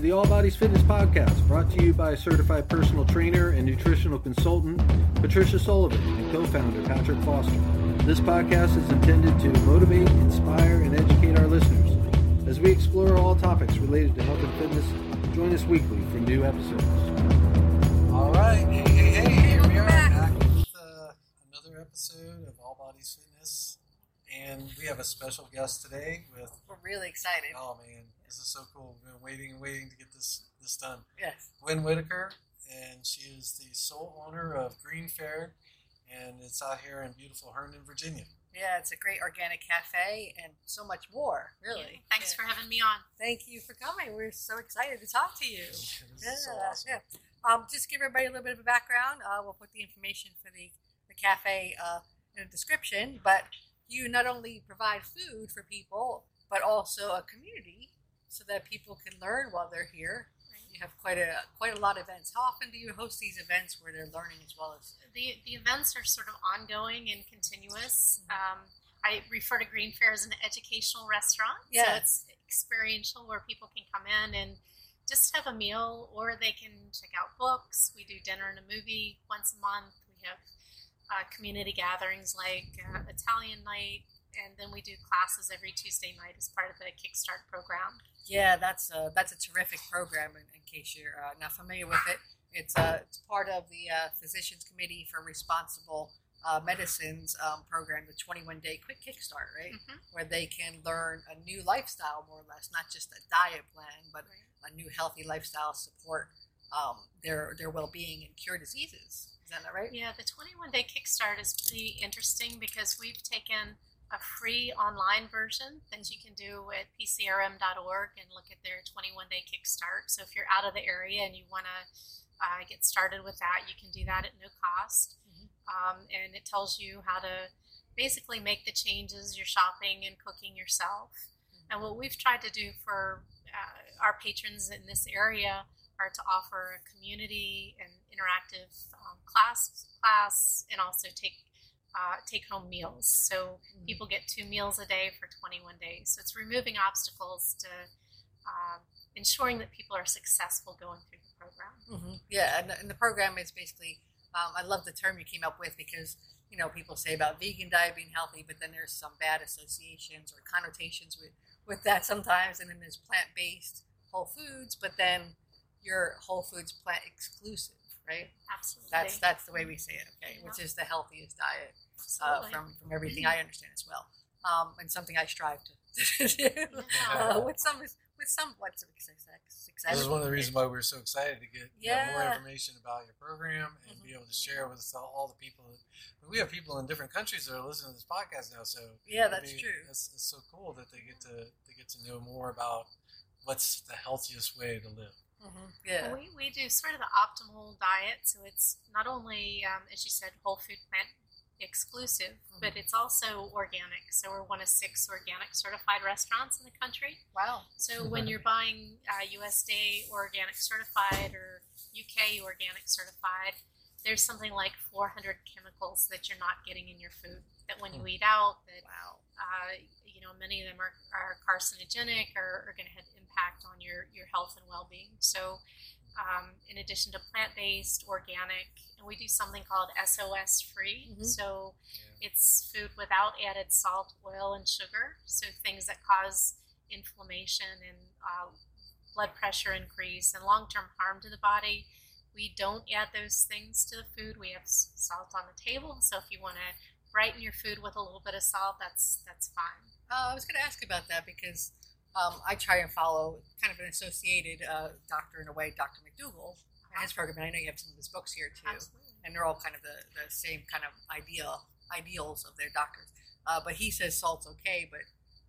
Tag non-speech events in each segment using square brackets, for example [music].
to the All Bodies Fitness Podcast, brought to you by certified personal trainer and nutritional consultant Patricia Sullivan and co founder Patrick Foster. This podcast is intended to motivate, inspire, and educate our listeners. As we explore all topics related to health and fitness, join us weekly for new episodes. All right, hey, hey, hey, here we are back with uh, another episode of All Bodies Fitness, and we have a special guest today with. We're really excited. Oh man, this is so cool! We've been waiting and waiting to get this this done. Yes. Gwyn Whittaker, and she is the sole owner of Greenfare, and it's out here in beautiful Herndon, Virginia. Yeah, it's a great organic cafe and so much more, really. Thanks Yeah. for having me on. Thank you for coming. We're so excited to talk to you. [laughs] This Yeah, is so awesome. yeah. Um, just give everybody a little bit of a background. Uh, we'll put the information for the, the cafe uh, in the description, but you not only provide food for people, but also a community so that people can learn while they're here. You have quite a quite a lot of events. How often do you host these events where they're learning as well as The the events are sort of ongoing and continuous. Um, I refer to Greenfare as an educational restaurant. So it's experiential where people can come in and just have a meal or they can check out books. We do dinner and a movie once a month. We have uh, community gatherings like uh, Italian night. And then we do classes every Tuesday night as part of the Kickstart program. Yeah, that's a, that's a terrific program. In, in case you're uh, not familiar with it, it's uh, it's part of the uh, Physicians Committee for Responsible uh, Medicines um, program, the 21 day quick kickstart, right? Mhm. Where they can learn a new lifestyle, more or less, not just a diet plan, but a new healthy lifestyle support um, their their well being and cure diseases. Is that not right? Yeah, the 21 day kickstart is pretty interesting because we've taken a free online version that you can do at pcrm.org and look at their 21 day kickstart. So if you're out of the area and you want to uh, get started with that, you can do that at no cost. Mhm. Um, and it tells you how to basically make the changes, you're shopping and cooking yourself. And what we've tried to do for uh, our patrons in this area are to offer a community and interactive um, class class and also take uh, take home meals. So people get two meals a day for 21 days. So it's removing obstacles to uh, ensuring that people are successful going through the program. hmm Yeah, and the, and the program is basically. Um, I love the term you came up with because you know people say about vegan diet being healthy, but then there's some bad associations or connotations with with that sometimes, and then there's plant based whole foods, but then you're whole foods plant exclusive, right? Absolutely. That's that's the way we say it, okay? Which is the healthiest diet uh, from from everything I understand as well, um, and something I strive to, [laughs] to do uh, with some with somewhat success. success. This is one of the reasons why we're so excited to get you know, more information about your program and be Mhm. able to share with all, all the people. We have people in different countries that are listening to this podcast now, so Yeah, that's mean, true. It's, it's so cool that they get to they get to know more about what's the healthiest way to live. Hmm Yeah. We, we do sort of the optimal diet, so it's not only, um, as you said, whole food plant exclusive, Mm-hmm. but it's also organic. So we're one of six organic certified restaurants in the country. Wow. So when you're buying uh, USDA organic certified or UK organic certified, there's something like 400 chemicals that you're not getting in your food. That when you eat out, that Wow. uh, you know many of them are, are carcinogenic or are going to have impact on your your health and well-being. So um, in addition to plant-based, organic, and we do something called SOS free. Mhm. So it's food without added salt, oil, and sugar. So things that cause inflammation and uh, blood pressure increase and long-term harm to the body. We don't add those things to the food. We have s- salt on the table. So if you want to brighten your food with a little bit of salt, that's that's fine. Uh, I was going to ask about that because um, I try and follow kind of an associated uh, doctor in a way, Dr. McDougall, and his program. And I know you have some of his books here too, Absolutely. and they're all kind of the, the same kind of ideal ideals of their doctors. Uh, but he says salt's okay, but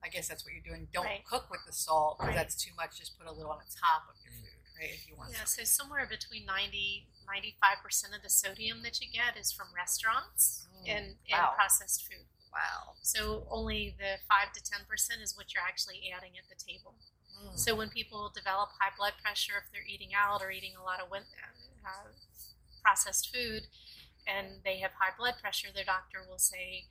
I guess that's what you're doing. Don't Right. cook with the salt because Right. that's too much. Just put a little on the top of your Mm. food, right? If you want. Yeah, something. so somewhere between 90 95% of the sodium that you get is from restaurants Mm, and, wow. and processed food. Wow. So only the 5 to 10% is what you're actually adding at the table. Mm. So when people develop high blood pressure, if they're eating out or eating a lot of uh, processed food, and they have high blood pressure, their doctor will say,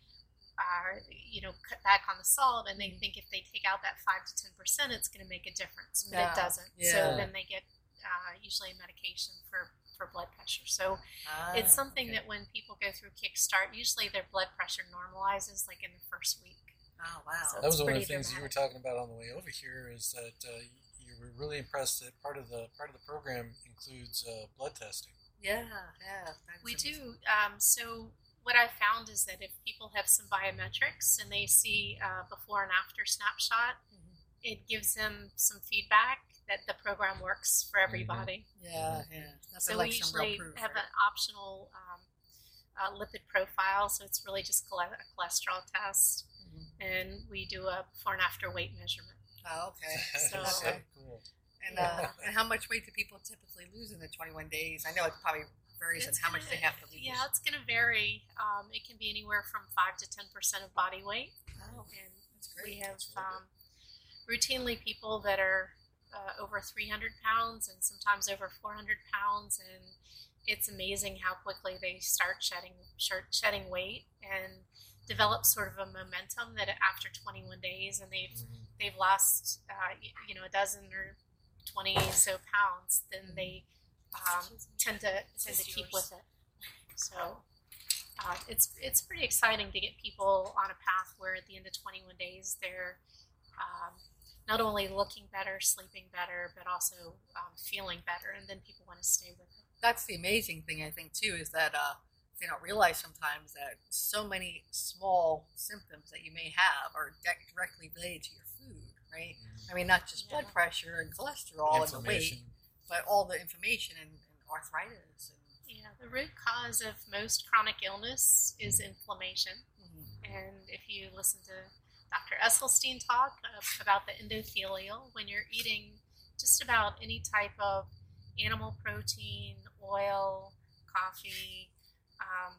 uh, you know, cut back on the salt, and they think if they take out that five to ten percent, it's going to make a difference, but Yeah. it doesn't. Yeah. So then they get uh, usually a medication for for blood pressure. So Ah, it's something okay. that when people go through Kickstart, usually their blood pressure normalizes like in the first week. Oh wow. So- That was one of pretty the things you were talking about on the way over here. Is that uh, you were really impressed that part of the part of the program includes uh, blood testing. yeah, yeah. We do. Um, so what I found is that if people have some biometrics and they see a before and after snapshot, Mhm. it gives them some feedback that the program works for everybody. Yeah, yeah. That's So like we some real usually proof. have right? an optional um, uh, lipid profile, so it's really just chole- a cholesterol test, Mhm. and we do a before and after weight measurement. Oh, okay. [laughs] So- [laughs] okay. cool. And, uh, and how much weight do people typically lose in the 21 days? I know it probably varies on how much gonna- they have to lose. Yeah, it's going to vary. Um, it can be anywhere from five to ten percent of body weight, Oh, and that's great. we have That's really um, routinely people that are uh, over 300 pounds and sometimes over 400 pounds and it's amazing how quickly they start shedding shedding weight and develop sort of a momentum that after 21 days and they've Mhm. they've lost uh, you know a dozen or 20 so pounds then they um, tend to tend to keep with it. So uh, it's it's pretty exciting to get people on a path where at the end of 21 days they're um, not only looking better, sleeping better, but also um, feeling better, and then people want to stay with it. That's the amazing thing, I think, too, is that uh, they don't realize sometimes that so many small symptoms that you may have are di- directly related to your food, right? I mean, not just blood pressure and cholesterol and the weight, but all the inflammation and, and arthritis. And, Yeah, the root cause of most chronic illness is inflammation, Mhm. and if you listen to Dr. Esselstyn talk uh, about the endothelial, when you're eating just about any type of animal protein, oil, coffee, um,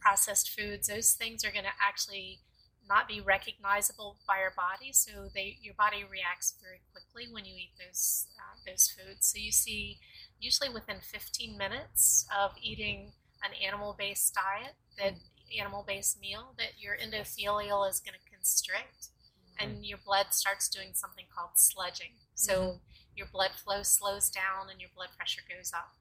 processed foods, those things are going to actually not be recognizable by your body. So they, your body reacts very quickly when you eat those uh, those foods. So you see, usually within 15 minutes of eating an animal-based diet, that animal-based meal, that your endothelial is going to constrict, mm-hmm. and your blood starts doing something called sludging. So mm-hmm. your blood flow slows down and your blood pressure goes up.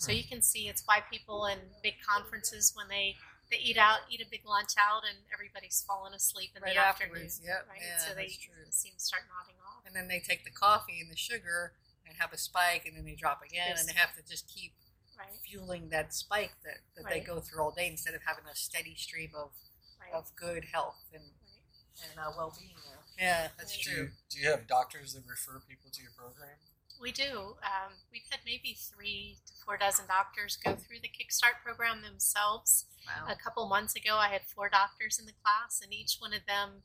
So you can see it's why people in big conferences when they they eat out, eat a big lunch out, and everybody's falling asleep in Right the afternoon. yep, right? yeah, so they seem to start nodding off. and then they take the coffee and the sugar and have a spike, and then they drop again, Yes. and they have to just keep Right, fueling that spike that, that they go through all day instead of having a steady stream of, right, of good health and, right. And uh, well being there. Yeah, that's Do true. you, do you have doctors that refer people to your program? We do. Um, we've had maybe three to four dozen doctors go through the Kickstart program themselves. Wow. A couple months ago, I had four doctors in the class, and each one of them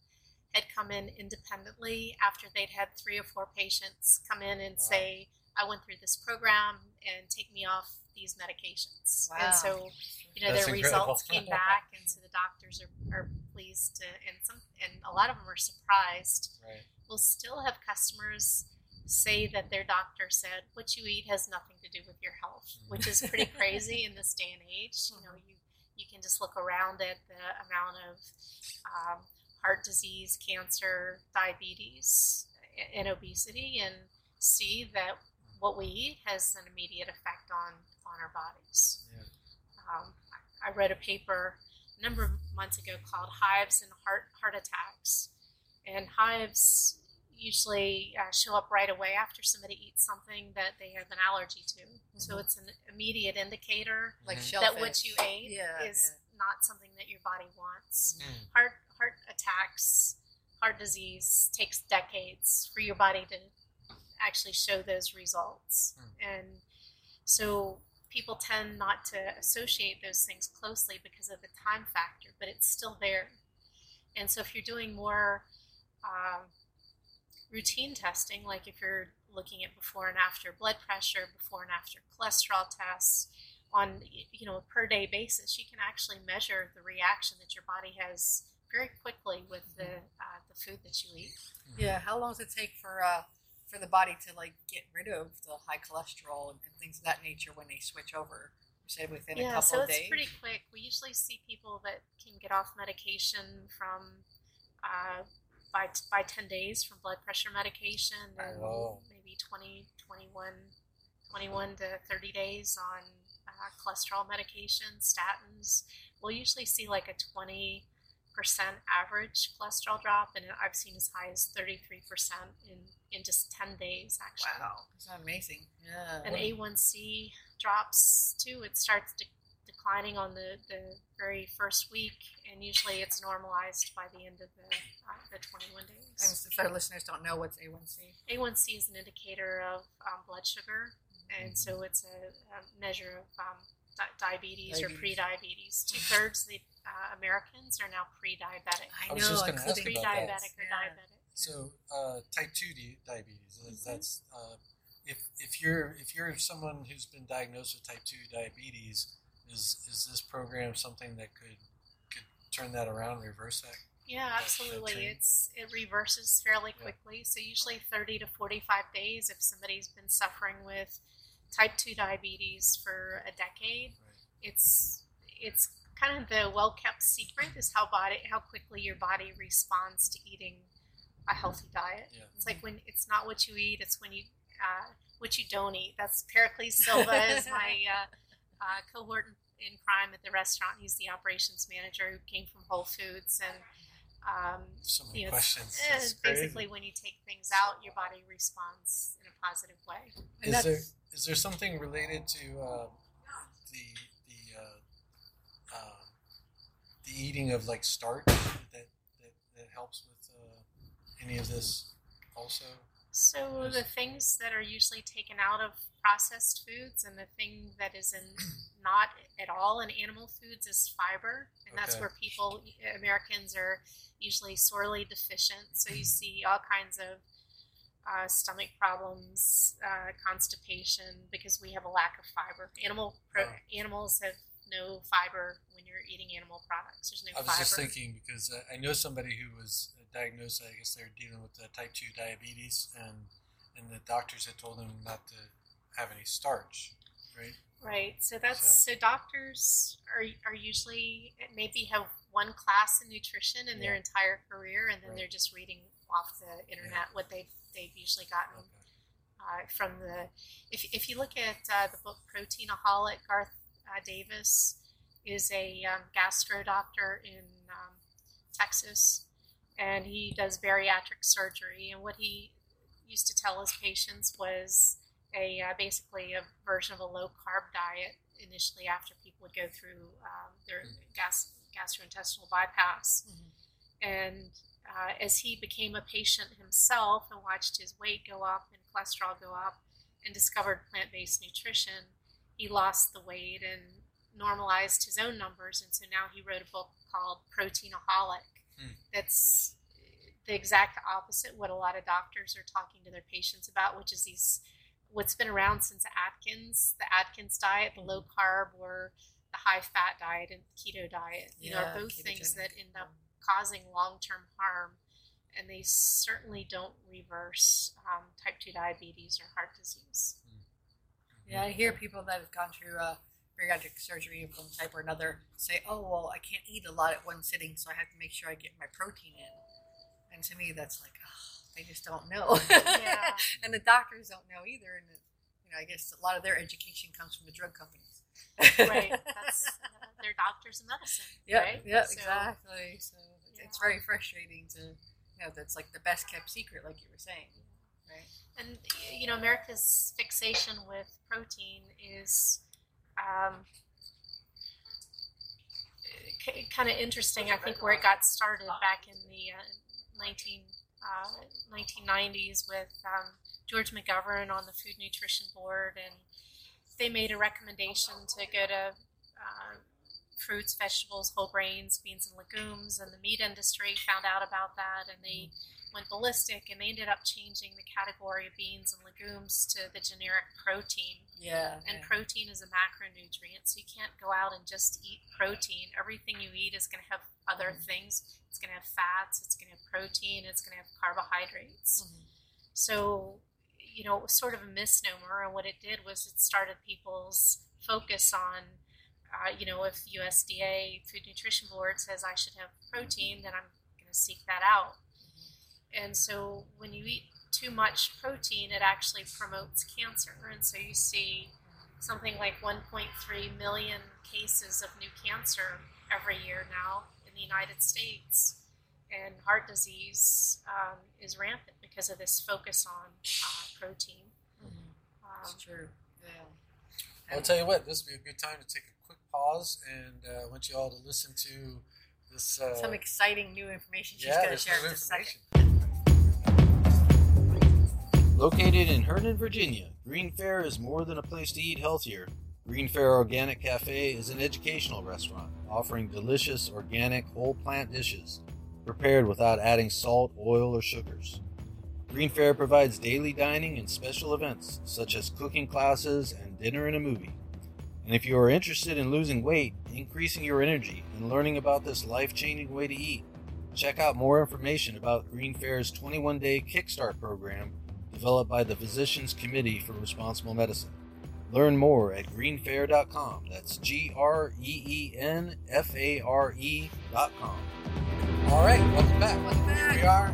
had come in independently after they'd had three or four patients come in and Wow. say, I went through this program and take me off these medications. Wow. And so, you know, That's their incredible. results came back, and so the doctors are, are pleased to, and some, and a lot of them are surprised. Right. We'll still have customers say that their doctor said what you eat has nothing to do with your health, which is pretty [laughs] crazy in this day and age. You know, you you can just look around at the amount of um, heart disease, cancer, diabetes, and obesity, and see that what we eat has an immediate effect on on our bodies. Yeah. Um, I read a paper a number of months ago called "Hives and Heart Heart Attacks," and hives usually uh, show up right away after somebody eats something that they have an allergy to. So Mhm. it's an immediate indicator Like Mhm. that what you ate Yeah, is not something that your body wants. Mm. Heart heart attacks, heart disease takes decades for your body to actually show those results, Hmm. and so people tend not to associate those things closely because of the time factor, but it's still there. And so if you're doing more um, routine testing, like if you're looking at before and after blood pressure, before and after cholesterol tests, on you know a per day basis, you can actually measure the reaction that your body has very quickly with the uh, the food that you eat. Yeah, how long does it take for uh, for the body to like get rid of the high cholesterol and, and things of that nature when they switch over You said within a yeah, couple so of it's days. pretty quick. We usually see people that can get off medication from uh, by by ten days from blood pressure medication, and Wow. maybe 20, 21, 21 to thirty days on uh, cholesterol medication, statins. We'll usually see like a twenty percent average cholesterol drop, and I've seen as high as thirty three percent in in just ten days. Actually, Wow, is that amazing? Yeah. and A1C drops too. It starts de- declining on the, the very first week, and usually it's normalized by the end of the, uh, the 21 And days. if our listeners don't know what's A1C, A1C is an indicator of um, blood sugar, and so it's a, a measure of um, di- diabetes, or pre-diabetes. Two thirds of the uh, Americans are now pre-diabetic. I I know, just gonna ask including about that. Pre-diabetic or Yeah. diabetic. So uh, type two di- diabetes. Mhm. That's uh, if if you're if you're someone who's been diagnosed with type two diabetes, is is this program something that could could turn that around, reverse that? Yeah, that absolutely. change? It's it reverses fairly Yeah. quickly. So usually 30 to 45 days if somebody's been suffering with type 2 diabetes for a decade. Right. It's it's kind of the well-kept secret is how body how quickly your body responds to eating a healthy diet. Yeah. It's like when it's not what you eat, it's when you uh, what you don't eat. That's Pericles Silva is [laughs] my uh, uh, cohort in, in crime at the restaurant. He's the operations manager who came from Whole Foods, and um, So many you know, it's- questions. eh, It's crazy. basically when you take things out, your body responds in a positive way. And Is there that's- is there something related to uh, the the uh, uh, the eating of like starch that that, that helps with any of this also? So the things that are usually taken out of processed foods, and the thing that is in [clears throat] not at all in animal foods is fiber, and that's Okay. where people Americans are usually sorely deficient. So you [clears throat] see all kinds of uh, stomach problems, uh, constipation, because we have a lack of fiber. Animal pro- animals have no fiber when you're eating animal products. There's no I was fiber. just thinking because I know somebody who was diagnosed. I guess they're dealing with uh, type two diabetes, and and the doctors had told them not to have any starch, right? Right. So that's So- so, doctors are are usually maybe have one class in nutrition in their entire career, and then Right. they're just reading off the internet what they've they've usually gotten Okay. uh, from the. If if you look at uh, the book Proteinaholic, Garth uh, Davis is a um, gastro doctor in um, Texas, and he does bariatric surgery. And what he used to tell his patients was a uh, basically a version of a low carb diet initially after people would go through um, their gas, gastrointestinal bypass. And uh, as he became a patient himself and watched his weight go up and cholesterol go up and discovered plant based nutrition, he lost the weight and normalized his own numbers. And so now he wrote a book called Proteinaholic Hmm. that's the exact opposite what a lot of doctors are talking to their patients about, which is these what's been around since Atkins, the Atkins diet, the low carb or the high fat diet and keto diet. You know, are both things that end up causing long term harm, and they certainly don't reverse um, type 2 diabetes or heart disease. Yeah, I hear people that have gone through uh, bariatric surgery of one type or another say, "Oh, well, I can't eat a lot at one sitting, so I have to make sure I get my protein in." And to me, that's like, oh, they just don't know. Yeah. [laughs] and the doctors don't know either. And you know, I guess a lot of their education comes from the drug companies. right. That's, [laughs] they're doctors of medicine. Yeah, right? yeah, So, exactly. So it's very frustrating to, you know, that's like the best kept secret, like you were saying, right? And you know, America's fixation with protein is um, k- kind of interesting. I think where it got started back in the uh, 19, uh, 1990s with um, George McGovern on the Food Nutrition Board, and they made a recommendation to go to uh, fruits, vegetables, whole grains, beans, and legumes, and the meat industry found out about that, and they went ballistic, and they ended up changing the category of beans and legumes to the generic protein. Yeah. And protein is a macronutrient, so you can't go out and just eat protein. Everything you eat is going to have other things. It's going to have fats, it's going to have protein, it's going to have carbohydrates. Mhm. So, you know, it was sort of a misnomer. And what it did was it started people's focus on, uh, you know, if USDA Food Nutrition Board says I should have protein, then I'm going to seek that out. And so when you eat too much protein, it actually promotes cancer. And so you see something like 1.3 million cases of new cancer every year now in the United States. And heart disease um, is rampant because of this focus on uh, protein. That's Um, true. Yeah. I'll tell you what, this would be a good time to take a quick pause, and uh, I want you all to listen to this. Uh, Some exciting new information she's yeah, going to share new in just a second. Located in Herndon, Virginia, Greenfare is more than a place to eat healthier. Greenfare Organic Cafe is an educational restaurant offering delicious organic whole plant dishes prepared without adding salt, oil, or sugars. Greenfare provides daily dining and special events such as cooking classes and dinner and a movie. And if you are interested in losing weight, increasing your energy, and learning about this life changing way to eat, check out more information about Greenfare's 21 day Kickstart program developed by the Physicians Committee for Responsible Medicine. Learn more at greenfare.com. That's G R E E N F A R E.com. All right, welcome back. Welcome Here we are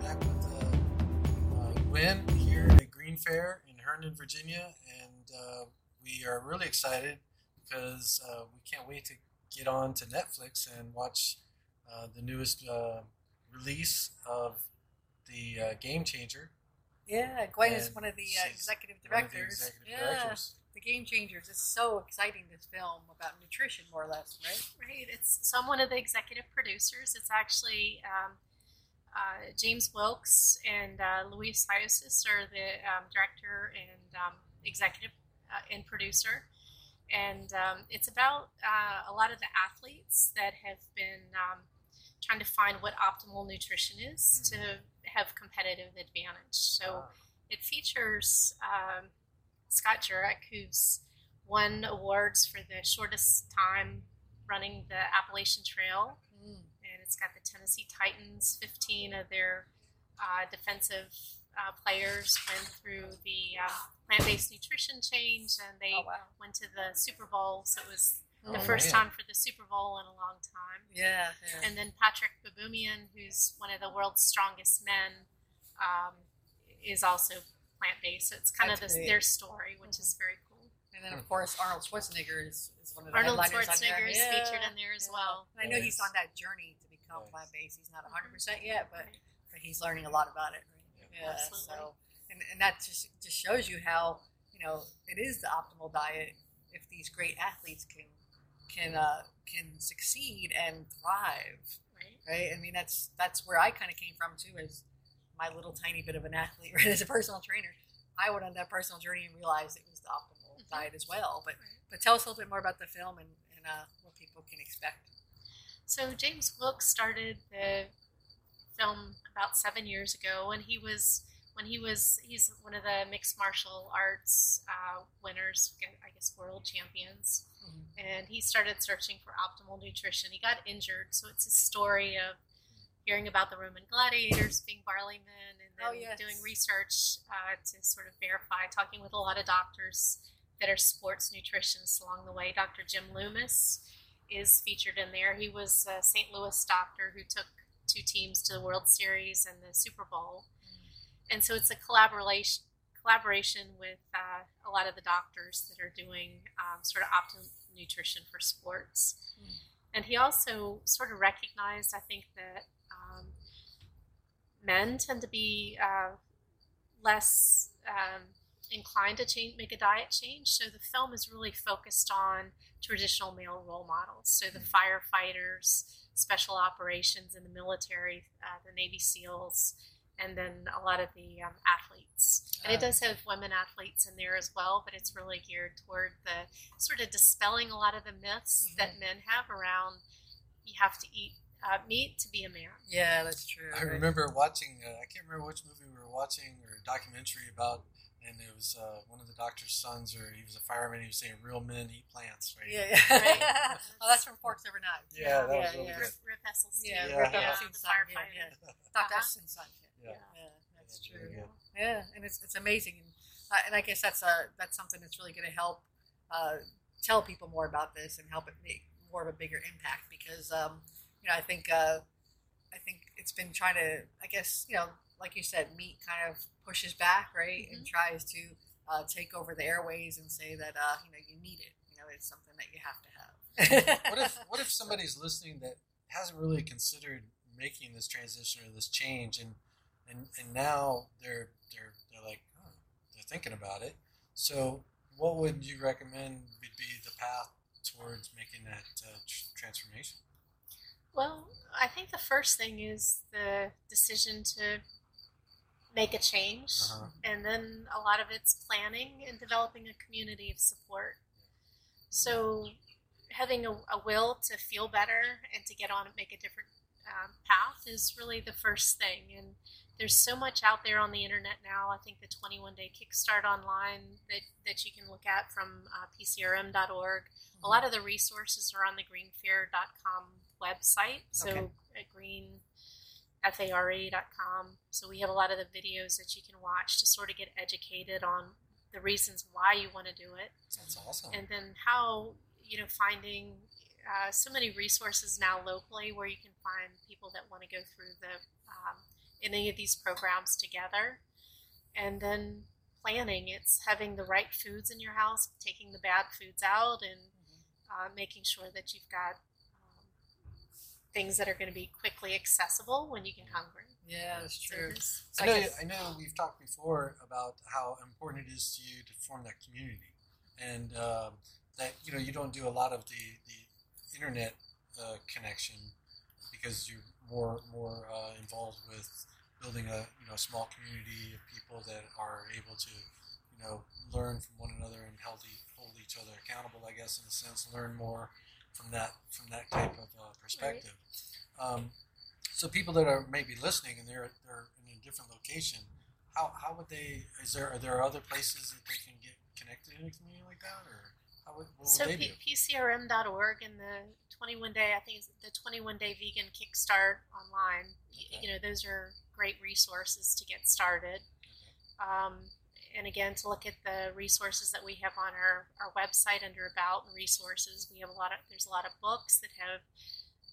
back with uh, uh, Gwyn here at Greenfare in Herndon, Virginia, and uh, we are really excited because uh, we can't wait to get on to Netflix and watch uh, the newest uh, release of the uh, Game Changer. Yeah, Gwyn is one of the uh, she's executive one of the directors. executive yeah, directors. the Game Changers. It's so exciting. This film about nutrition, more or less, right? Right. It's so I'm one of the executive producers. It's actually um, uh, James Wilks and uh, Louie Psihoyos are the um, director and um, executive uh, and producer. And um, it's about uh, a lot of the athletes that have been um, trying to find what optimal nutrition is to have competitive advantage. So it features um, Scott Jurek, who's won awards for the shortest time running the Appalachian Trail, and it's got the Tennessee Titans. Fifteen of their uh, defensive uh, players went through the um, plant-based nutrition change, and they Oh wow. went to the Super Bowl. So it was the Oh, first man. time for the Super Bowl in a long time. Yeah. yeah. And then Patrick Baboumian, who's one of the world's strongest men, um, is also plant-based. So it's kind of That's this, great. their story, which is very cool. And then, of course, Arnold Schwarzenegger is, is one of the Arnold headliners on there. Schwarzenegger is Yeah. featured in there as Yeah. well. And I know he's on that journey to become Nice. plant-based. He's not 100% yet, but, but he's learning a lot about it. Yeah, Absolutely. so and, and that just just shows you how you know it is the optimal diet if these great athletes can can uh, can succeed and thrive, Right. right? I mean that's that's where I kind of came from too, as my little tiny bit of an athlete, [laughs] right? As a personal trainer, I went on that personal journey and realized it was the optimal Mhm. diet as well. But Right. but tell us a little bit more about the film and, and uh, what people can expect. So James Wilks started the film about seven years ago, and he was when he was he's one of the mixed martial arts uh, winners, I guess world champions, Mhm. and he started searching for optimal nutrition. He got injured, so it's a story of hearing about the Roman gladiators being barley men, and then Oh, yes. doing research uh, to sort of verify, talking with a lot of doctors that are sports nutritionists along the way. Dr. Jim Loomis is featured in there. He was a St. Louis doctor who took two teams to the World Series and the Super Bowl. And so it's a collaboration collaboration with uh, a lot of the doctors that are doing um, sort of optimal nutrition for sports. Mm. And he also sort of recognized, I think, that um, men tend to be uh, less um, inclined to change, make a diet change. So the film is really focused on traditional male role models. So the firefighters, special operations in the military, uh, the Navy SEALs, and then a lot of the um, athletes. And it does have women athletes in there as well, but it's really geared toward the sort of dispelling a lot of the myths Mhm. that men have around you have to eat uh, meat to be a man. Yeah, that's true. I right? remember watching. Uh, I can't remember which movie we were watching or a documentary about, and it was uh, one of the doctor's sons, or he was a fireman. He was saying, "Real men eat plants." Right? Yeah, [laughs] yeah. Right. [laughs] oh, that's from Forks Over Knives. Yeah, that was yeah, really yeah. good. Rip, Rip Esselstyn. Yeah, Yeah. Rip Yeah. Esselstyn's the son, yeah, firefighter. yeah. Dr. Uh-huh. Esselstyn's son. Yeah. Yeah. Yeah, That's That's true. really good. Yeah, and it's it's amazing, and, uh, and I guess that's a that's something that's really going to help uh, tell people more about this and help it make more of a bigger impact because um, you know I think uh, I think it's been trying to I guess you know like you said meat kind of pushes back right and tries to uh, take over the airways and say that uh, you know you need it you know it's something that you have to have. what if what if somebody's listening that hasn't really considered making this transition or this change and and, and now they're they're they're like oh, they're thinking about it so what would you recommend would be the path towards making that uh, tr- transformation Well, I think the first thing is the decision to make a change, Uh-huh. and then a lot of it's planning and developing a community of support. So, having a, a will to feel better and to get on and make a different um, path is really the first thing. And there's so much out there on the internet now. I think the 21 day kickstart online that, that you can look at from uh, PCRM.org. A lot of the resources are on the greenfare.com website. So, Okay. uh, green fare.com. So we have a lot of the videos that you can watch to sort of get educated on the reasons why you want to do it, that's awesome and then how you know finding uh, so many resources now locally where you can find people that want to go through the um, any of these programs together, and then planning. It's having the right foods in your house, taking the bad foods out, and uh, making sure that you've got um, things that are going to be quickly accessible when you get hungry. Yeah, that's true. this- It's I know, a- I know we've talked before about how important it is to you to form that community, and um, that you know you don't do a lot of the the internet uh, connection because you're more more uh, involved with building a you know small community of people that are able to you know learn from one another and hold hold each other accountable. I guess in a sense, learn more from that from that type of uh, perspective. Um, so people that are maybe listening and they're they're in a different location, how, how would they? Is there are there other places that they can get connected in a community like that, or how would, what would So they P- do? PCRM.org and the 21 day, I think it's the 21 day vegan kickstart online. Okay. You know, those are great resources to get started. Um, and again, to look at the resources that we have on our, our website under about and resources, we have a lot of, there's a lot of books that have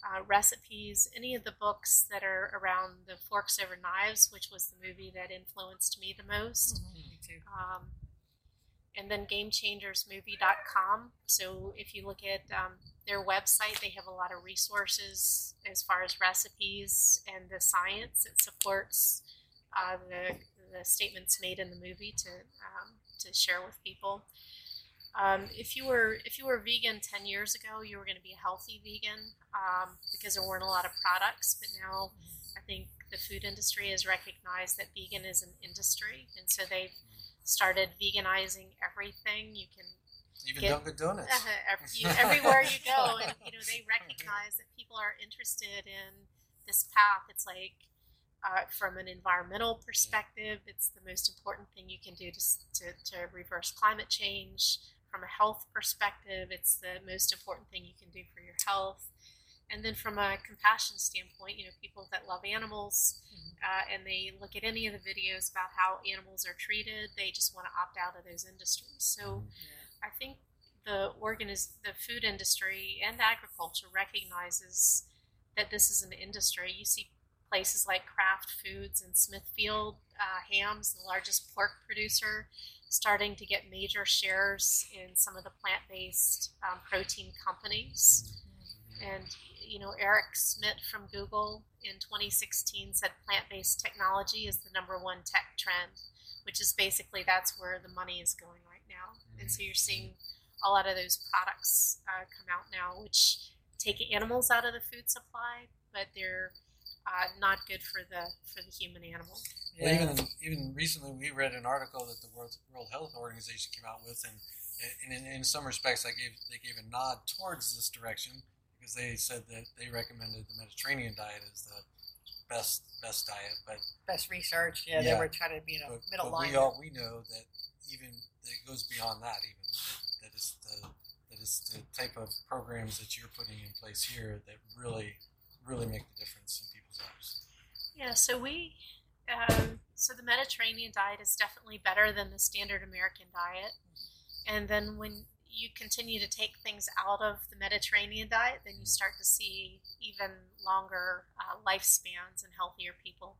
uh, recipes, any of the books that are around the Forks Over Knives, which was the movie that influenced me the most Me too. um, and then gamechangersmovie.com. So if you look at um, their website, they have a lot of resources as far as recipes and the science that supports uh, the, the statements made in the movie to um, to share with people. Um, if you were if you were vegan ten years ago, you were going to be a healthy vegan um, because there weren't a lot of products. But now, I think the food industry has recognized that vegan is an industry, and so they've started veganizing everything. You can Even get- Dunkin' Donuts. every, [laughs] you, everywhere you go, and you know they recognize that people are interested in this path. It's like uh, from an environmental perspective, it's the most important thing you can do to, to, to reverse climate change. From a health perspective, it's the most important thing you can do for your health. And then from a compassion standpoint, you know, people that love animals uh, and they look at any of the videos about how animals are treated, they just want to opt out of those industries. So I think the organiz- the food industry and agriculture recognizes that this is an industry. You see places like Kraft Foods and Smithfield uh, Hams, the largest pork producer, starting to get major shares in some of the plant-based um, protein companies. And you know, Eric Schmidt from Google in 2016 said plant-based technology is the number one tech trend, which is basically that's where the money is going right now. And so you're seeing a lot of those products uh, come out now, which take animals out of the food supply, but they're uh, not good for the for the human animal. Well, even even recently, we read an article that the World, World Health Organization came out with, and, and in, in some respects, I gave they gave a nod towards this direction because they said that they recommended the Mediterranean diet as the best best diet. But Best research. Yeah, Yeah. they were trying to be in a but, middle but line. we all we know that even that it goes beyond that. Even that, that is the that is the type of programs that you're putting in place here that really really make the difference in people's lives. Yeah, so we um, so the Mediterranean diet is definitely better than the standard American diet. And then when you continue to take things out of the Mediterranean diet, then you start to see even longer uh, lifespans and healthier people.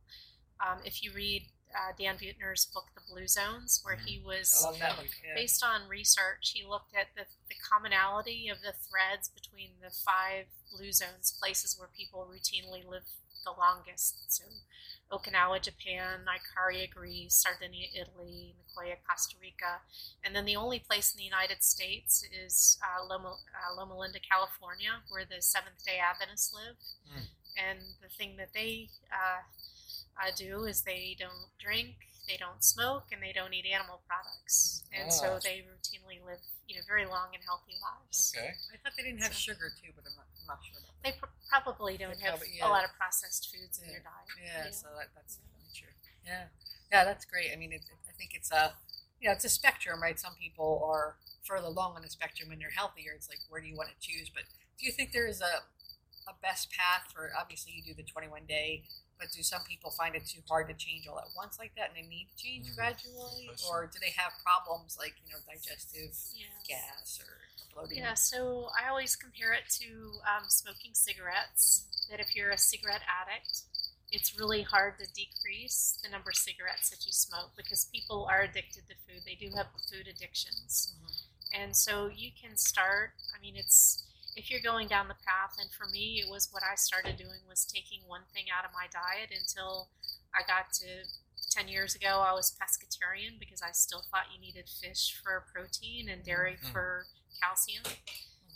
Um, if you read uh, Dan Buettner's book, The Blue Zones, where he was that one. Yeah. based on research, he looked at the, the commonality of the threads between the five blue zones, places where people routinely live the longest. So, Okinawa, Japan, Icaria, Greece, Sardinia, Italy, Nicoya, Costa Rica. And then the only place in the United States is uh, Loma, uh, Loma Linda, California, where the Seventh day Adventists live. Mm. And the thing that they uh, uh, do is they don't drink, they don't smoke, and they don't eat animal products. And so Ah. they routinely live, you know, very long and healthy lives. Okay. I thought they didn't have sugar too, but I'm not, I'm not sure about. They pr- probably don't They have probably- a lot of processed foods in Yeah. their diet. Yeah, you know? so that, that's definitely true. Yeah, yeah, that's great. I mean, it, I think it's a, you know, it's a spectrum, right? Some people are further along on the spectrum and they're healthier. It's like, where do you want to choose? But do you think there is a, a best path for? Obviously, you do the 21 day, but do some people find it too hard to change all at once like that, and they need to change Mm, gradually, or do they have problems like you know digestive Yeah. gas or bloating? Yeah, so I always compare it to um, smoking cigarettes. That if you're a cigarette addict, it's really hard to decrease the number of cigarettes that you smoke because people are addicted to food. They do have food addictions. Mhm. And so you can start, I mean, it's if you're going down the path, and for me, it was what I started doing was taking one thing out of my diet until I got to 10 years ago, I was pescatarian because I still thought you needed fish for protein and dairy Mhm. for calcium.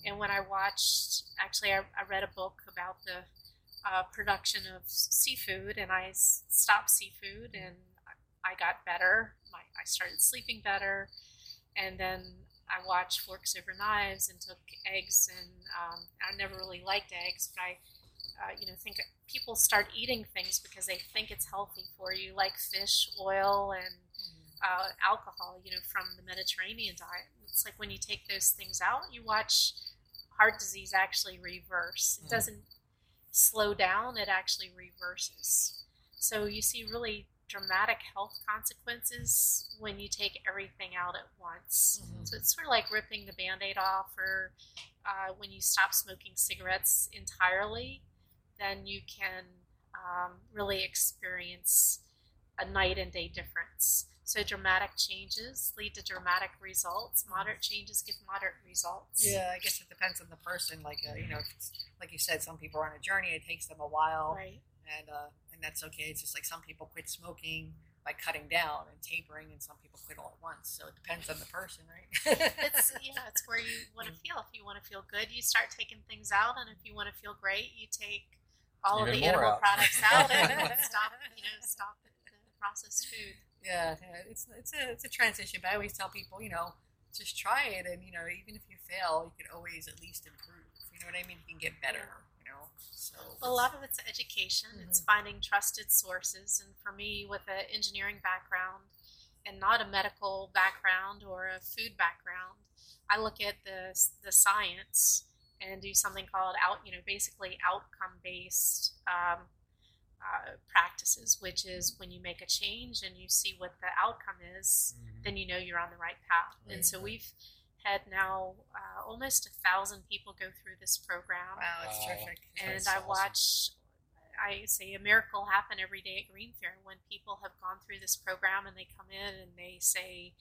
And when I watched, actually, I, I read a book about the uh, production of seafood, and i stopped seafood, and I- I got better. My, I started sleeping better, and then I watched Forks Over Knives and took eggs, and um, I never really liked eggs, but I, uh, you know, think people start eating things because they think it's healthy for you, like fish, oil, and uh, alcohol, you know, from the Mediterranean diet. It's like when you take those things out, you watch heart disease actually reverse. It Mm. doesn't slow down, it actually reverses. So you see really dramatic health consequences when you take everything out at once. Mhm. So it's sort of like ripping the band aid off, or uh, when you stop smoking cigarettes entirely, then you can um, really experience a night and day difference. So dramatic changes lead to dramatic results. Moderate changes give moderate results. Yeah, I guess it depends on the person. Like uh, you know, like you said, some people are on a journey. It takes them a while, Right. and uh, and that's okay. It's just like some people quit smoking by cutting down and tapering, and some people quit all at once. So it depends on the person, right? It's yeah, it's where you [laughs] want to feel. If you want to feel good, you start taking things out, and if you want to feel great, you take all of the animal out. products [laughs] out and stop. You know, stop the, the processed food. yeah, yeah, it's it's a it's a transition. But I always tell people, you know, just try it, and you know, even if you fail, you can always at least improve. You know what I mean? You can get better. So a lot of it's education. It's finding trusted sources. And for me, with an engineering background and not a medical background or a food background, I look at the the science and do something called out, you know, basically outcome based um, uh, practices, which is when you make a change and you see what the outcome is, Mhm. then you know you're on the right path. And so we've had now uh, almost a thousand people go through this program wow, it's Wow. terrific. and That's I awesome. watch. I say a miracle happen every day at Greenfare when people have gone through this program and they come in and they say,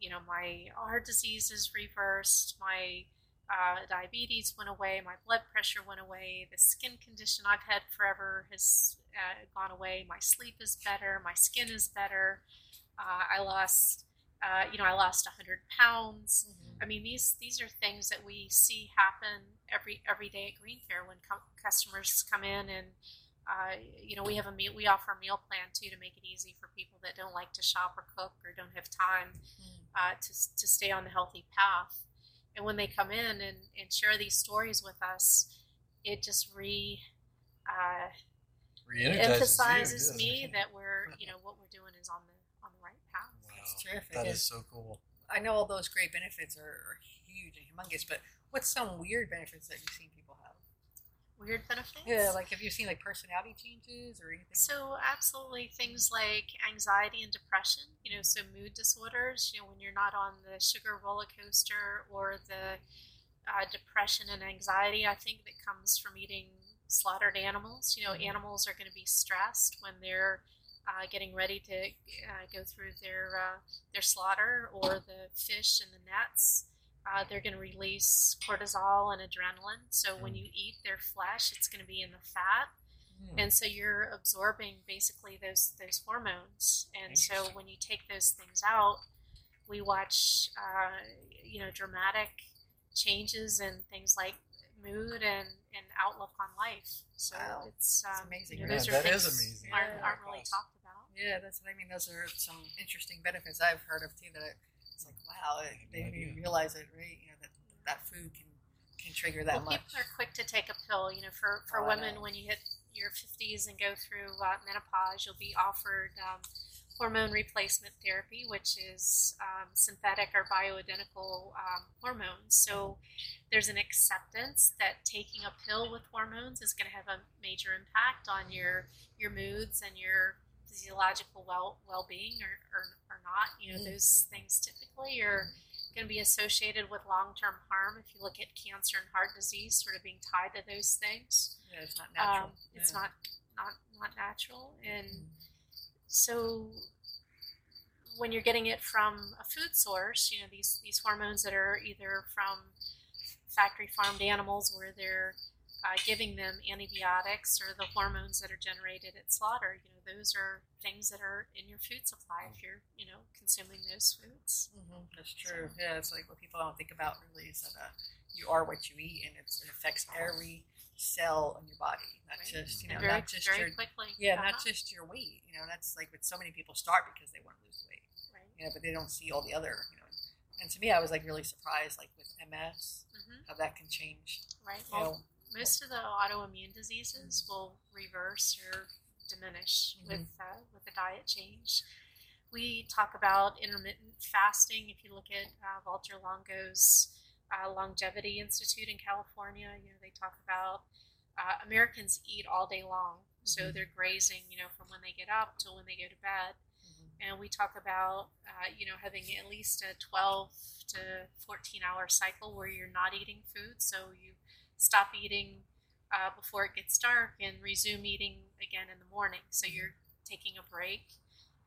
you know, my heart disease is reversed, my uh, diabetes went away, my blood pressure went away, the skin condition I've had forever has uh, gone away, my sleep is better, my skin is better, uh, I lost, uh, you know, I lost 100 pounds. Mhm. I mean, these these are things that we see happen every every day at Greenfare when cu- customers come in and uh, you know we have a meal we offer a meal plan too to make it easy for people that don't like to shop or cook or don't have time uh, to to stay on the healthy path. And when they come in and, and share these stories with us, it just re uh, Re-energizes emphasizes you, me [laughs] that we're you know what we're doing is on the on the right path. It's terrific. that And is so cool. I know all those great benefits are, are huge and humongous, but what's some weird benefits that you've seen people have? weird benefits. Yeah, like have you seen like personality changes or anything? So absolutely things like anxiety and depression, you know, so mood disorders, you know, when you're not on the sugar roller coaster or the uh, depression and anxiety, I think that comes from eating slaughtered animals. You know, Mhm. animals are going to be stressed when they're uh, getting ready to uh, go through their uh, their slaughter or the fish in the nets. Uh, they're going to release cortisol and adrenaline. So when you eat their flesh, it's going to be in the fat Hmm. and so you're absorbing basically those those hormones and so when you take those things out we watch uh, you know dramatic changes in things like mood and, and outlook on life so Wow. it's, That's um, amazing. you know, Yeah, those are that is things amazing. aren't, aren't really talked about Yeah, that's what I mean. Those are some interesting benefits I've heard of too. That I- it's like, wow, it, they didn't even realize it, right? You know that that food can can trigger that well, much. people are quick to take a pill. You know, for, for Oh, women, when you hit your 50s and go through uh, menopause, you'll be offered um, hormone replacement therapy, which is um, synthetic or bioidentical um, hormones. So there's an acceptance that taking a pill with hormones is going to have a major impact on your your moods and your physiological well well being or, or, or not. You know, Mm. those things typically are going to be associated with long-term harm if you look at cancer and heart disease sort of being tied to those things yeah, it's not natural. um, it's not not not natural and so when you're getting it from a food source you know these these hormones that are either from factory farmed animals where they're uh, giving them antibiotics or the hormones that are generated at slaughter you know those are things that are in your food supply if you're you know consuming those foods Mhm, That's true. Yeah, it's like what people don't think about really is that uh, you are what you eat, and it's, it affects every cell in your body, not Right. just you know, very, not just very your quickly yeah, Uh-huh. not just your weight. You know, that's like what so many people start because they want to lose weight. right. You know, but they don't see all the other. You know, and to me, I was like really surprised, like with MS, hmm how that can change. right You well, know, most of the autoimmune diseases will reverse or diminish Mhm. with uh, with a diet change. We talk about intermittent fasting. If you look at uh, Walter Longo's uh, Longevity Institute in California, you know they talk about uh, Americans eat all day long, so Mhm. they're grazing, you know, from when they get up till when they go to bed mhm. and we talk about uh, you know having at least a 12 to 14 hour cycle where you're not eating food so you stop eating uh, before it gets dark and resume eating again in the morning so you're taking a break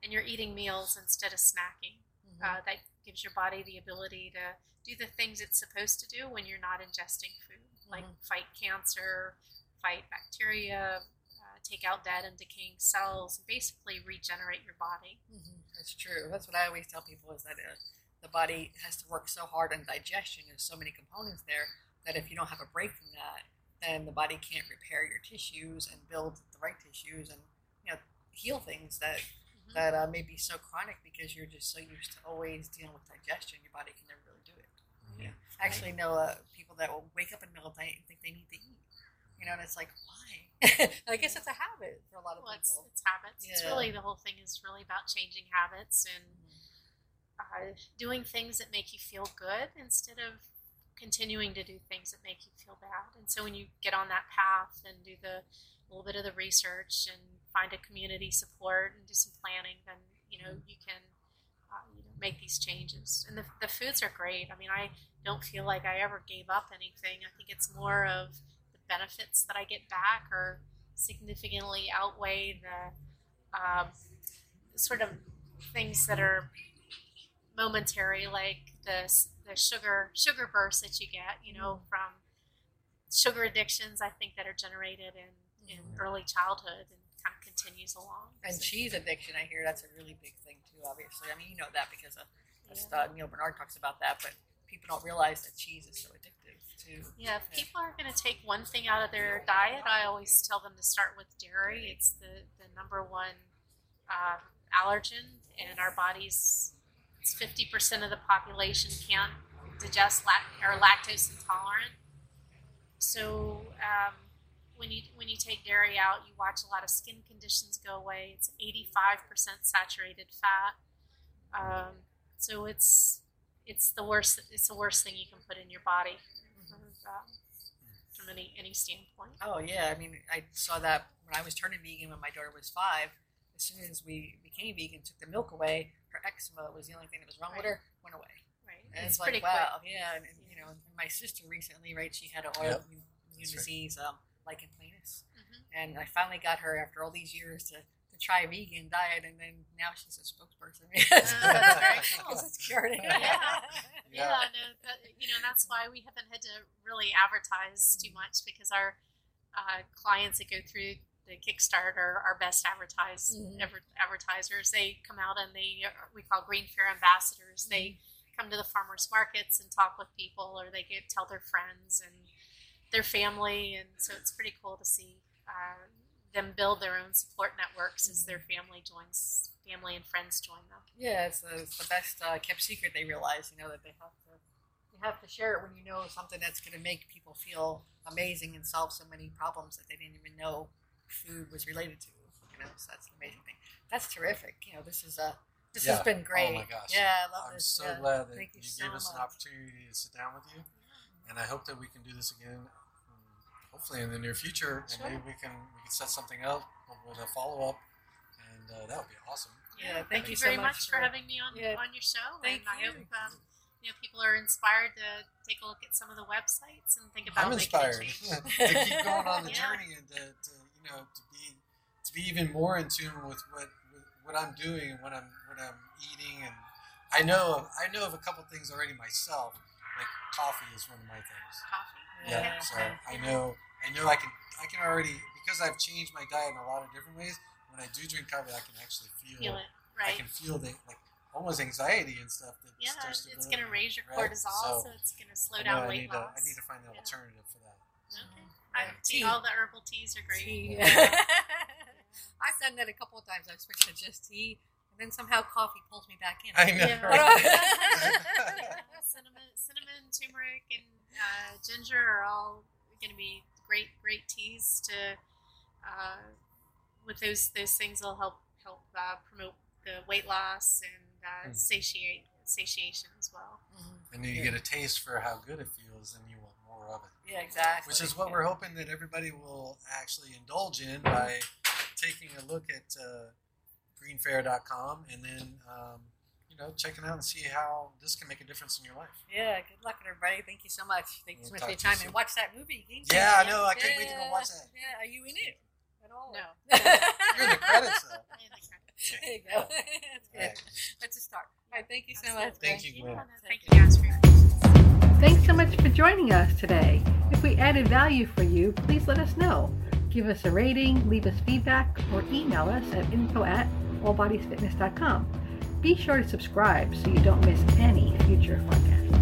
and you're eating meals instead of snacking Mhm. uh, that gives your body the ability to do the things it's supposed to do when you're not ingesting food like Mhm. fight cancer fight bacteria uh, take out dead and decaying cells and basically regenerate your body Mhm. That's true. That's what I always tell people is that uh, the body has to work so hard on digestion. There's so many components there that if you don't have a break from that, then the body can't repair your tissues and build the right tissues and you know heal things that Mhm. that uh, may be so chronic because you're just so used to always dealing with digestion. Your body can never really do it. Yeah. I actually know uh, people that will wake up in the middle of the night and think they need to eat. You know, and it's like why? [laughs] I guess it's a habit for a lot of Well, it's, people. it's habits. It's really the whole thing is really about changing habits and uh, doing things that make you feel good instead of continuing to do things that make you feel bad. And so when you get on that path and do the little bit of the research and find a community support and do some planning, then you know you can uh, you know make these changes. And the, the foods are great. I mean, I don't feel like I ever gave up anything. I think it's more of the benefits that I get back or significantly outweigh the um, sort of things that are momentary, like the the sugar sugar bursts that you get, you know, from sugar addictions. I think that are generated in in Mhm. early childhood and kind of continues along. And So, cheese addiction, I hear that's a really big thing too. Obviously, I mean you know that because of yeah. uh, Neal Barnard talks about that, but people don't realize that cheese is so addictive too. Yeah, if people are going to take one thing out of their diet, I always tell them to start with dairy. It's the, the number one um, allergen, and our bodies, it's 50% of the population can't digest lact- or lactose intolerant. So um, when you when you take dairy out, you watch a lot of skin conditions go away. It's 85% saturated fat. Um, so it's it's the worst it's the worst thing you can put in your body. Um, from any any standpoint. Oh yeah, I mean, I saw that when I was turning vegan when my daughter was five. As soon as we became vegan, took the milk away, her eczema was the only thing that was wrong with her. Went away. Right. And it's, it's, like pretty wow, yeah. And, and, you know, and my sister recently, right? She had an Yep. autoimmune right. disease, um, lichen planus, quick. Mhm. and I finally got her after all these years to, to try a vegan diet, and then now she's a spokesperson [laughs] that's very [laughs] cool. because it's cured. Yeah. [laughs] Yeah. Yeah, no, that, you know that's why we haven't had to really advertise too much because our uh, clients that go through the Kickstarter are best advertised Mhm. adver- advertisers. They come out and they we call Greenfare ambassadors. They come to the farmers markets and talk with people, or they get tell their friends and their family, and so it's pretty cool to see uh, them build their own support networks as their family joins, family and friends join them. Yeah, it's the, it's the best uh, kept secret. They realize, you know, that they have to you have to share it when you know something that's going to make people feel amazing and solve so many problems that they didn't even know food was related to. You know, so that's the amazing thing. That's terrific. You know, this is a this has been great. Oh my gosh. Yeah, I love I'm this. so yeah. glad that Thank you, you gave so us an opportunity to sit down with you, and I hope that we can do this again, um, hopefully in the near future, and maybe we can we can set something up with a follow up, and uh, that would be awesome. Yeah, thank you so very much much for, for- having me on Yeah. on your show. Thank and I you. hope um, you know people are inspired to take a look at some of the websites and think about I'm inspired [laughs] to keep going on the [laughs] Yeah. journey and to, to you know to be to be even more in tune with what with what I'm doing and what I'm what I'm eating and I know of, I know of a couple things already myself like coffee is one of my things Coffee. yeah, Yeah. so I know I know I can I can already because I've changed my diet in a lot of different ways when I do drink coffee I can actually feel, Feel it, I can feel the like almost anxiety and stuff that Yeah, starts to it's going to raise your right? cortisol, so, So, it's going to slow I down I weight need, to, loss. I need to find an Yeah. alternative for that Okay. Yeah. I Tea. all the herbal teas are great. Tea. Yeah. [laughs] [laughs] I've done that a couple of times. I've switched to just tea, and then somehow coffee pulls me back in. I know Yeah. right? [laughs] Cinnamon, cinnamon, turmeric, and uh, ginger are all going to be great, great teas to. Uh, with those those things, will help help uh, promote the weight loss and uh, Mm. satiate satiation as well. Mhm. and then you get a taste for how good it feels, and you want more of it. Yeah, exactly. Which is what we're hoping that everybody will actually indulge in by taking a look at uh, greenfare.com and then um, you know checking out and see how this can make a difference in your life. Yeah, good luck, everybody. Thank you so much. Thank you so much for your talk to you time and watch that movie. Game Yeah, I know. I can't wait to go watch that. Yeah, are you in it at all? No. [laughs] You're in the credits though. And the credits. [laughs] there you go. [laughs] That's good. Right. That's a start. All right, thank you so much. Thank you, Gwyn. Thank you guys for your patience. Thanks so much for joining us today. If we added value for you, please let us know. Give us a rating, leave us feedback, or email us at info at allbodiesfitness.com. Be sure to subscribe so you don't miss any future podcasts.